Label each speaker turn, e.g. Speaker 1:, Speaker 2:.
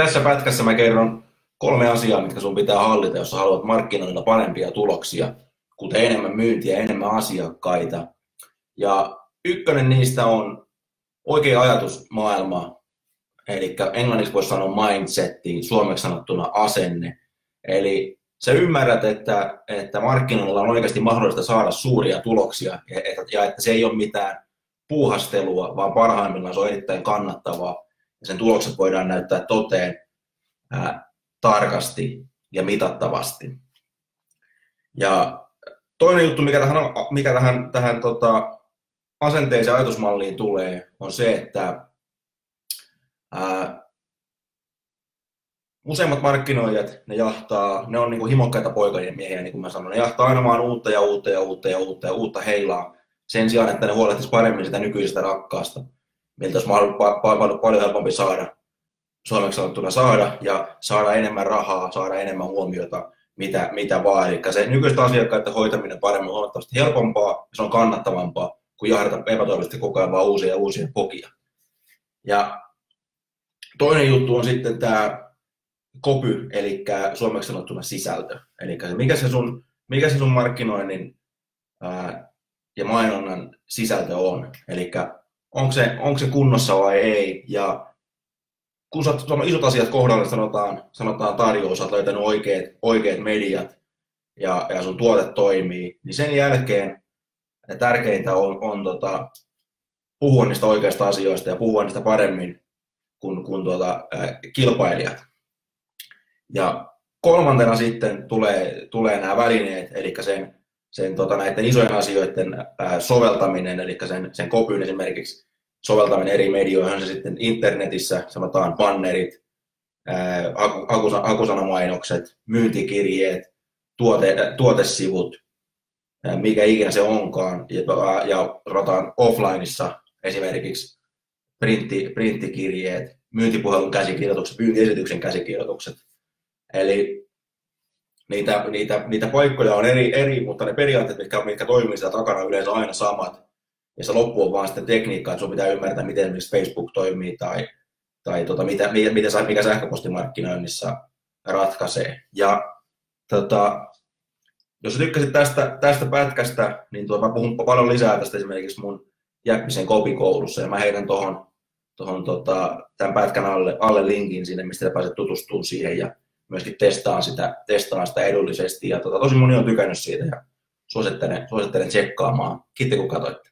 Speaker 1: Tässä pätkässä mä kerron kolme asiaa, mitkä sun pitää hallita, jos haluat markkinoilla parempia tuloksia, kuten enemmän myyntiä, enemmän asiakkaita. Ja ykkönen niistä on oikea ajatusmaailma, eli englanniksi voisi sanoa mindsetti, suomeksi sanottuna asenne. Eli sä ymmärrät, että, että markkinoilla on oikeasti mahdollista saada suuria tuloksia ja, ja että se ei ole mitään puuhastelua, vaan parhaimmillaan se on erittäin kannattavaa ja sen tulokset voidaan näyttää toteen ää, tarkasti ja mitattavasti. Ja toinen juttu, mikä tähän, mikä tähän, tähän tota, asenteeseen ajatusmalliin tulee, on se, että ää, useimmat markkinoijat, ne jahtaa, ne on niin kuin himokkaita poikien miehiä, niin kuin mä sanoin, ne jahtaa aina vaan uutta ja uutta ja uutta ja uutta ja uutta heilaa sen sijaan, että ne huolehtisi paremmin sitä nykyisestä rakkaasta, miltä olisi paljon, paljon helpompi saada, suomeksi sanottuna saada, ja saada enemmän rahaa, saada enemmän huomiota, mitä, mitä vaan. Eli se nykyistä asiakkaiden hoitaminen paremmin on huomattavasti helpompaa, ja se on kannattavampaa, kuin jahdata epätoivoisesti koko ajan vaan uusia ja uusia pokia. Ja toinen juttu on sitten tämä kopy, eli suomeksi sanottuna sisältö. Eli mikä se sun, mikä se sun markkinoinnin ää, ja mainonnan sisältö on. Eli onko se, onko se kunnossa vai ei. Ja kun sä isot asiat kohdalle sanotaan, sanotaan tarjous, olet löytänyt oikeat, oikeat mediat ja, ja sun tuote toimii, niin sen jälkeen ja tärkeintä on, on tota, puhua niistä oikeista asioista ja puhua niistä paremmin kuin, kuin tuota, ää, kilpailijat. Ja kolmantena sitten tulee, tulee nämä välineet, eli sen, sen tota, näiden isojen asioiden ää, soveltaminen, eli sen, sen kopyn esimerkiksi soveltaminen eri medioihin, se sitten internetissä, sanotaan bannerit, ää, akusanamainokset, myyntikirjeet, tuote, tuotesivut, mikä ikinä se onkaan, ja, ja rotaan offlineissa esimerkiksi printti, printtikirjeet, myyntipuhelun käsikirjoitukset, myyntiesityksen käsikirjoitukset. Eli niitä, niitä, niitä paikkoja on eri, eri, mutta ne periaatteet, mitkä, mitkä toimii siellä takana, yleensä aina samat. Ja se loppu on vaan sitten tekniikka, että sun pitää ymmärtää, miten esimerkiksi Facebook toimii tai, tai tota, mitä, mitä, mikä sähköpostimarkkinoinnissa ratkaisee. Ja tota, jos tykkäsit tästä, tästä pätkästä, niin tuo, mä puhun paljon lisää tästä esimerkiksi mun Jäppisen kopikoulussa ja mä heitän tuohon tohon, tota, tämän pätkän alle, alle linkin sinne, mistä pääset tutustumaan siihen ja myöskin testaan sitä, testaan sitä edullisesti. Ja tota, tosi moni on tykännyt siitä ja suosittelen, suosittelen tsekkaamaan. Kiitos kun katsoitte.